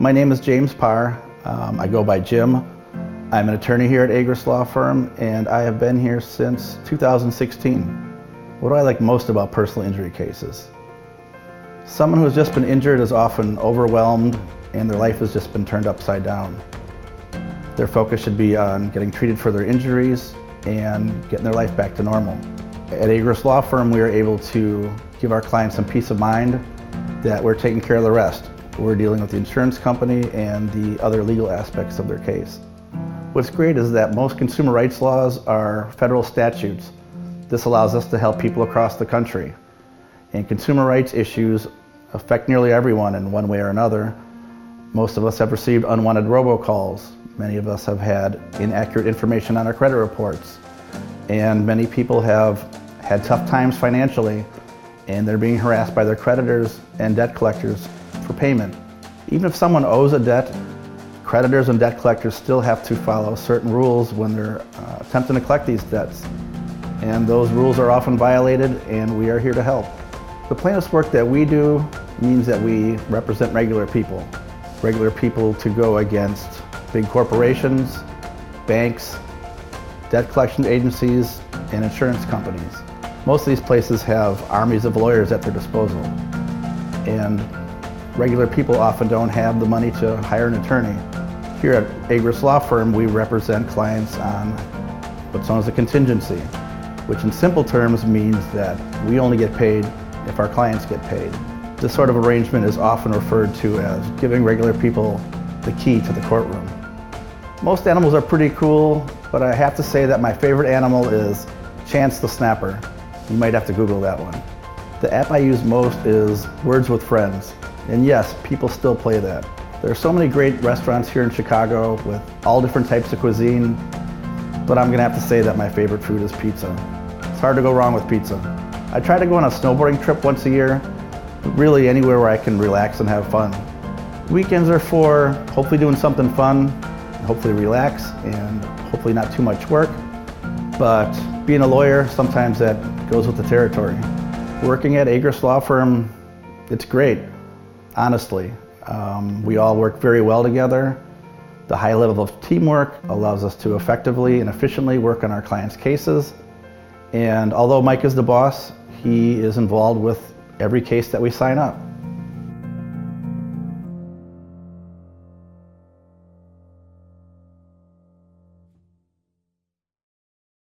My name is James Parr. Um, I go by Jim. I'm an attorney here at Agruss Law Firm, and I have been here since 2016. What do I like most about personal injury cases? Someone who has just been injured is often overwhelmed, and their life has just been turned upside down. Their focus should be on getting treated for their injuries and getting their life back to normal. At Agruss Law Firm, we are able to give our clients some peace of mind that we're taking care of the rest. We're dealing with the insurance company and the other legal aspects of their case. What's great is that most consumer rights laws are federal statutes. This allows us to help people across the country. And consumer rights issues affect nearly everyone in one way or another. Most of us have received unwanted robocalls. Many of us have had inaccurate information on our credit reports. And many people have had tough times financially and they're being harassed by their creditors and debt collectors for payment. Even if someone owes a debt, creditors and debt collectors still have to follow certain rules when they're uh, attempting to collect these debts. And those rules are often violated and we are here to help. The plaintiff's work that we do means that we represent regular people. Regular people to go against big corporations, banks, debt collection agencies, and insurance companies. Most of these places have armies of lawyers at their disposal. And regular people often don't have the money to hire an attorney. Here at Agruss Law Firm, we represent clients on what's known as a contingency, which in simple terms means that we only get paid if our clients get paid. This sort of arrangement is often referred to as giving regular people the key to the courtroom. Most animals are pretty cool, but I have to say that my favorite animal is Chance the Snapper. You might have to Google that one. The app I use most is Words with Friends. And yes, people still play that. There are so many great restaurants here in Chicago with all different types of cuisine, but I'm gonna have to say that my favorite food is pizza. It's hard to go wrong with pizza. I try to go on a snowboarding trip once a year, but really anywhere where I can relax and have fun. Weekends are for hopefully doing something fun, hopefully relax, and hopefully not too much work. But being a lawyer, sometimes that goes with the territory. Working at Agruss Law Firm, it's great, honestly. Um, we all work very well together. The high level of teamwork allows us to effectively and efficiently work on our clients' cases. And although Mike is the boss, he is involved with every case that we sign up.